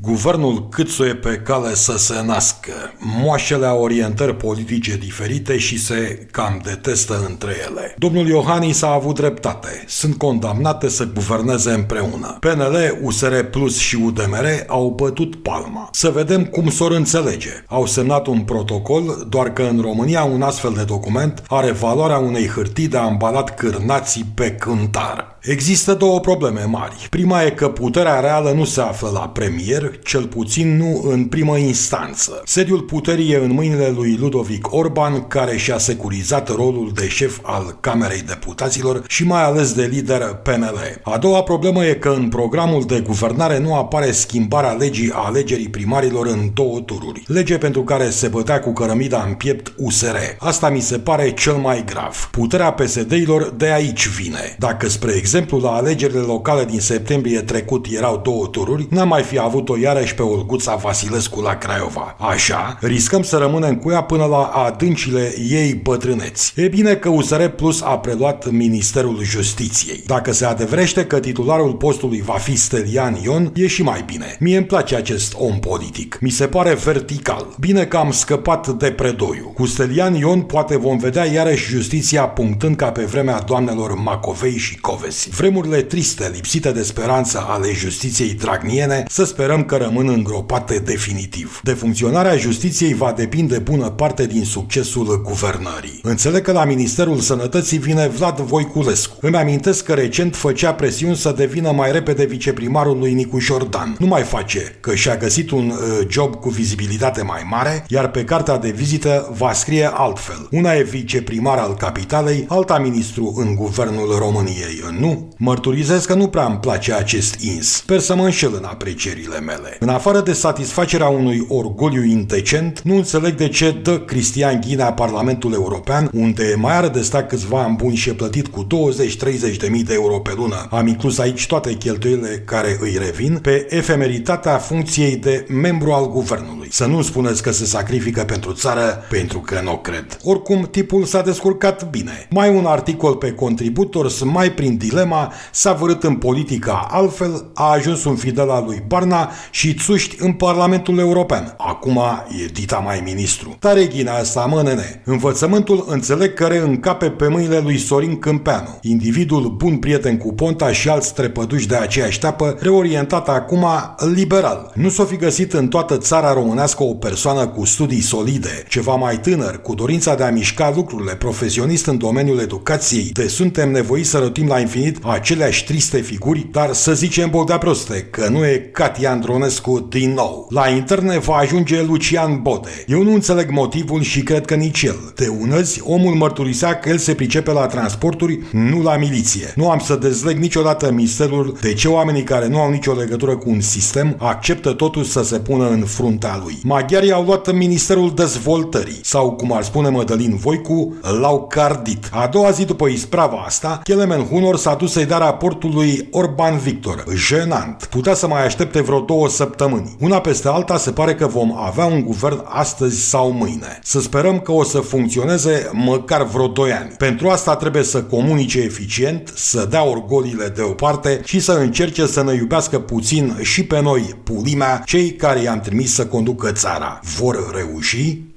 Guvernul câțuie pe cale să se nască. Moașele au orientări politice diferite și se cam detestă între ele. Domnul Iohannis a avut dreptate. Sunt condamnate să guverneze împreună. PNL, USR Plus și UDMR au bătut palma. Să vedem cum s-or înțelege. Au semnat un protocol, doar că în România un astfel de document are valoarea unei hârtii de ambalat cârnații pe cântar. Există două probleme mari. Prima e că puterea reală nu se află la premier, cel puțin nu în primă instanță. Sediul puterii e în mâinile lui Ludovic Orban, care și-a securizat rolul de șef al Camerei Deputaților și mai ales de lider PNL. A doua problemă e că în programul de guvernare nu apare schimbarea legii a alegerii primarilor în două tururi. Lege pentru care se bătea cu cărămida în piept USR. Asta mi se pare cel mai grav. Puterea PSD-ilor de aici vine. Dacă, spre exemplu, exemplu, la alegerile locale din septembrie trecut erau două tururi, n-am mai fi avut-o iarăși pe Olguța Vasilescu la Craiova. Așa, riscăm să rămânem cu ea până la adâncile ei bătrâneți. E bine că USR Plus a preluat Ministerul Justiției. Dacă se adevrește că titularul postului va fi Stelian Ion, e și mai bine. Mie îmi place acest om politic. Mi se pare vertical. Bine că am scăpat de predoiu. Cu Stelian Ion poate vom vedea iarăși justiția punctând ca pe vremea doamnelor Macovei și Covesi vieții. Vremurile triste, lipsite de speranță ale justiției dragniene, să sperăm că rămân îngropate definitiv. De funcționarea justiției va depinde bună parte din succesul guvernării. Înțeleg că la Ministerul Sănătății vine Vlad Voiculescu. Îmi amintesc că recent făcea presiuni să devină mai repede viceprimarul lui Nicu Jordan. Nu mai face, că și-a găsit un uh, job cu vizibilitate mai mare, iar pe cartea de vizită va scrie altfel. Una e viceprimar al capitalei, alta ministru în guvernul României. Nu, mărturizez că nu prea îmi place acest ins. Sper să mă înșel în aprecierile mele. În afară de satisfacerea unui orgoliu indecent, nu înțeleg de ce dă Cristian Ghinea Parlamentul European, unde mai are de stat câțiva ani buni și e plătit cu 20-30 de mii de euro pe lună. Am inclus aici toate cheltuielile care îi revin, pe efemeritatea funcției de membru al guvernului. Să nu spuneți că se sacrifică pentru țară, pentru că nu cred. Oricum, tipul s-a descurcat bine. Mai un articol pe contributor, mai prin dilema Problema s-a vărât în politica altfel, a ajuns un fidel al lui Barna și țuști în Parlamentul European. Acum e dita mai ministru. Tare ghina asta, mă, nene. Învățământul înțeleg că încape pe mâinile lui Sorin Câmpeanu, individul bun prieten cu Ponta și alți trepăduși de aceeași tapă, reorientat acum liberal. Nu s-o fi găsit în toată țara românească o persoană cu studii solide, ceva mai tânăr, cu dorința de a mișca lucrurile, profesionist în domeniul educației, de suntem nevoiți să rătim la infinit aceleași triste figuri, dar să zicem bogda proste, că nu e Catia Andronescu din nou. La interne va ajunge Lucian Bode. Eu nu înțeleg motivul și cred că nici el. De unăzi, omul mărturisea că el se pricepe la transporturi, nu la miliție. Nu am să dezleg niciodată misterul de ce oamenii care nu au nicio legătură cu un sistem acceptă totuși să se pună în fruntea lui. Maghiarii au luat Ministerul Dezvoltării, sau cum ar spune Mădălin Voicu, l-au cardit. A doua zi după isprava asta, Kelemen Hunor s-a dus dus să-i dea raportul lui Orban Victor. Jenant. Putea să mai aștepte vreo două săptămâni. Una peste alta se pare că vom avea un guvern astăzi sau mâine. Să sperăm că o să funcționeze măcar vreo doi ani. Pentru asta trebuie să comunice eficient, să dea orgolile deoparte și să încerce să ne iubească puțin și pe noi, pulimea, cei care i-am trimis să conducă țara. Vor reuși?